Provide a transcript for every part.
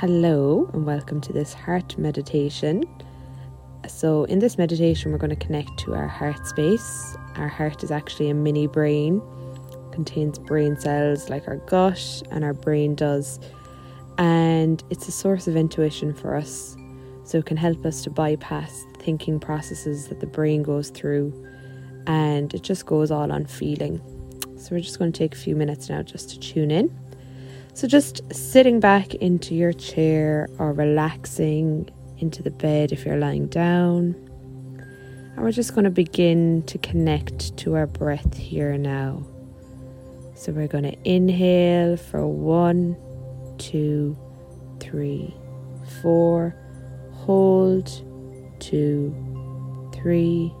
Hello, and welcome to this heart meditation. So, in this meditation, we're going to connect to our heart space. Our heart is actually a mini brain, contains brain cells like our gut and our brain does, and it's a source of intuition for us. So, it can help us to bypass thinking processes that the brain goes through, and it just goes all on feeling. So, we're just going to take a few minutes now just to tune in. So, just sitting back into your chair or relaxing into the bed if you're lying down. And we're just going to begin to connect to our breath here now. So, we're going to inhale for one, two, three, four, hold, two, three,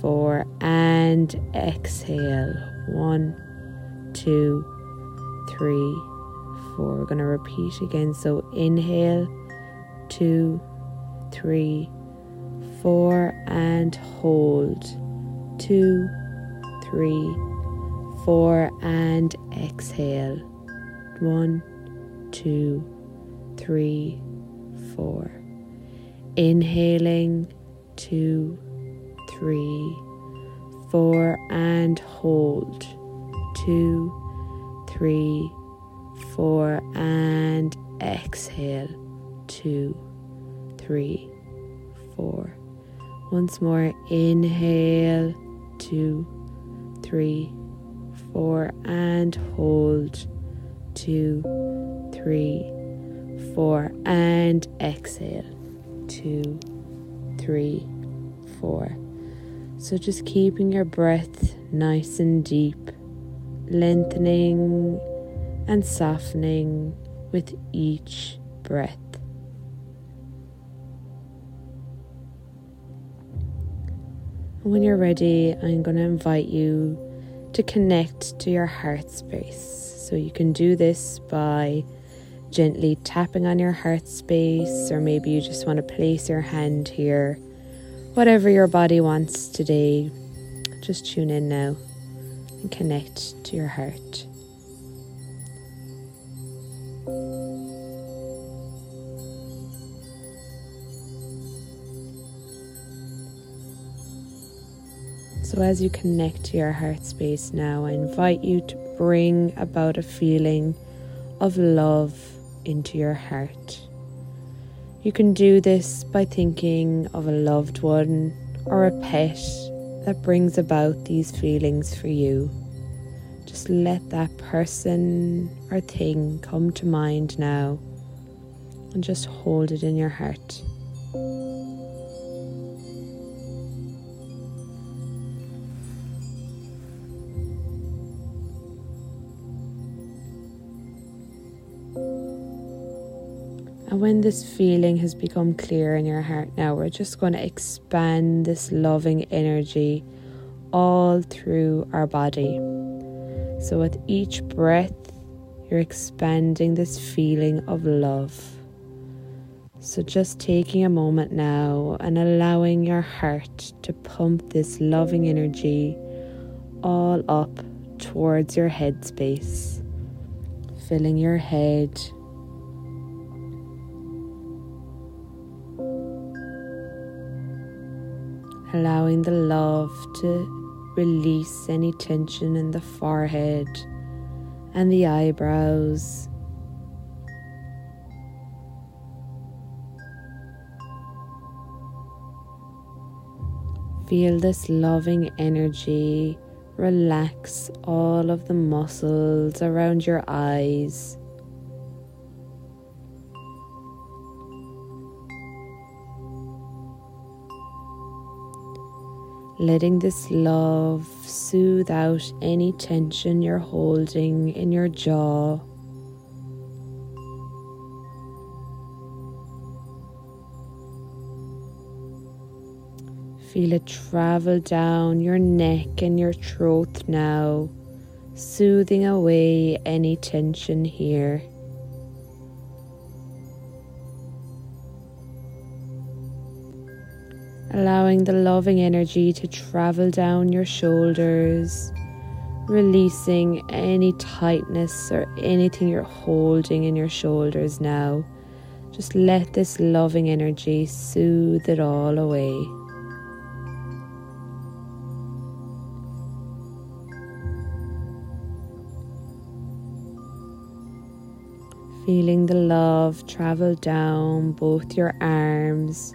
four, and exhale. One, two, three, four. We're going to repeat again. So inhale, two, three, four, and hold. Two, three, four, and exhale. One, two, three, four. Inhaling, two, three, four, and hold. Two, three, four, and exhale. Two, three, four. Once more, inhale. Two, three, four, and hold. Two, three, four, and exhale. Two, three, four. So just keeping your breath nice and deep lengthening and softening with each breath. When you're ready, I'm going to invite you to connect to your heart space. So you can do this by gently tapping on your heart space, or maybe you just want to place your hand here. Whatever your body wants today, just tune in now and connect to your heart. So, as you connect to your heart space now, I invite you to bring about a feeling of love into your heart. You can do this by thinking of a loved one or a pet that brings about these feelings for you. Just let that person or thing come to mind now and just hold it in your heart. And when this feeling has become clear in your heart now, we're just going to expand this loving energy all through our body. So, with each breath, you're expanding this feeling of love. So, just taking a moment now and allowing your heart to pump this loving energy all up towards your head space, filling your head allowing the love to release any tension in the forehead and the eyebrows. Feel this loving energy relax all of the muscles around your eyes. Letting this love soothe out any tension you're holding in your jaw. Feel it travel down your neck and your throat now, soothing away any tension here. Allowing the loving energy to travel down your shoulders, releasing any tightness or anything you're holding in your shoulders now. Just let this loving energy soothe it all away. Feeling the love travel down both your arms,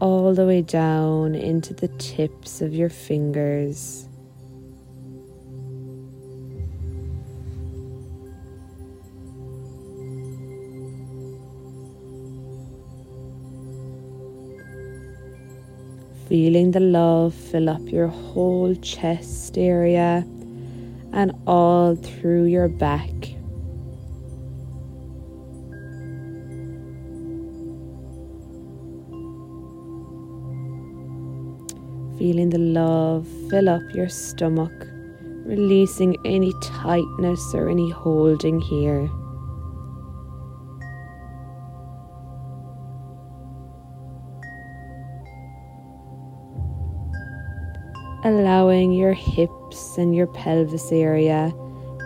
all the way down into the tips of your fingers. Feeling the love fill up your whole chest area and all through your back. Feeling the love fill up your stomach, releasing any tightness or any holding here. Allowing your hips and your pelvis area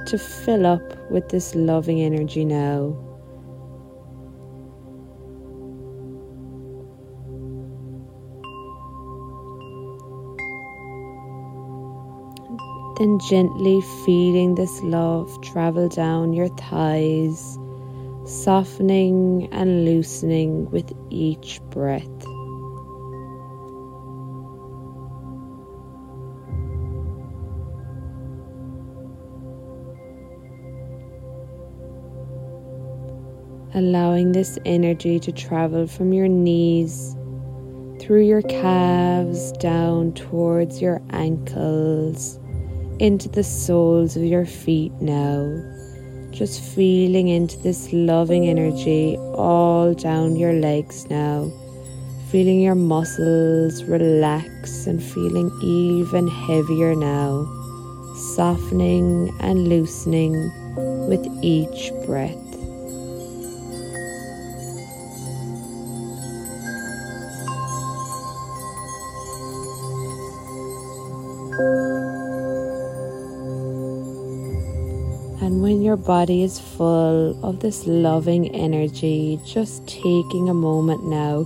to fill up with this loving energy now. Then gently feeling this love travel down your thighs, softening and loosening with each breath. allowing this energy to travel from your knees through your calves down towards your ankles into the soles of your feet now. Just feeling into this loving energy all down your legs now. Feeling your muscles relax and feeling even heavier now. Softening and loosening with each breath. Body is full of this loving energy, just taking a moment now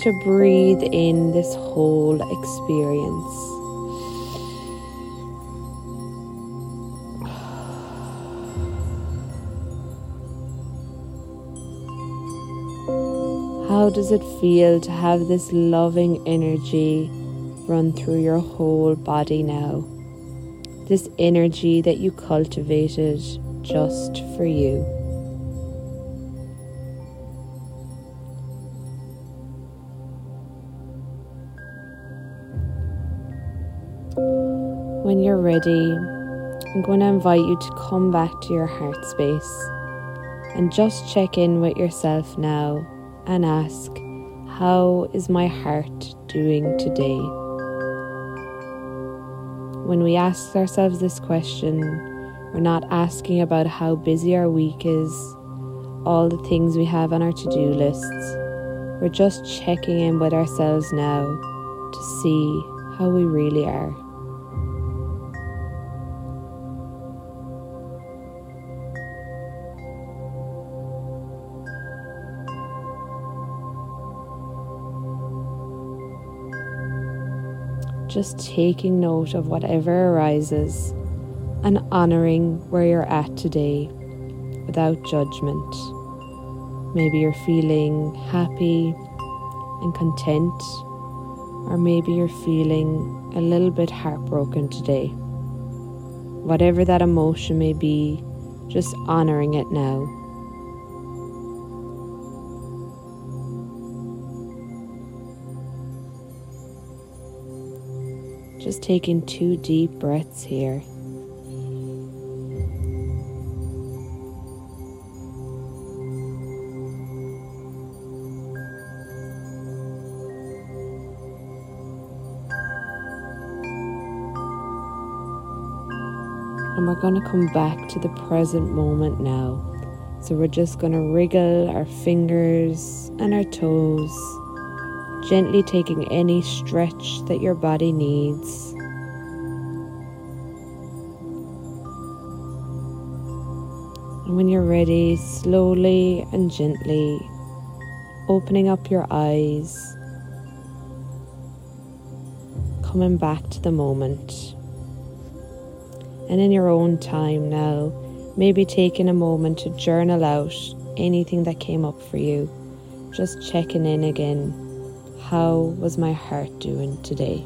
to breathe in this whole experience. How does it feel to have this loving energy run through your whole body now? this energy that you cultivated just for you. When you're ready, I'm going to invite you to come back to your heart space and just check in with yourself now and ask, How is my heart doing today? when we ask ourselves this question, we're not asking about how busy our week is, all the things we have on our to do lists. We're just checking in with ourselves now to see how we really are. just taking note of whatever arises and honouring where you're at today without judgment. Maybe you're feeling happy and content, or maybe you're feeling a little bit heartbroken today. Whatever that emotion may be, just honouring it now. Just taking two deep breaths here. We're going to come back to the present moment now. So we're just going to wriggle our fingers and our toes gently taking any stretch that your body needs. And when you're ready, slowly and gently opening up your eyes, coming back to the moment. And in your own time now, maybe taking a moment to journal out anything that came up for you. Just checking in again. How was my heart doing today?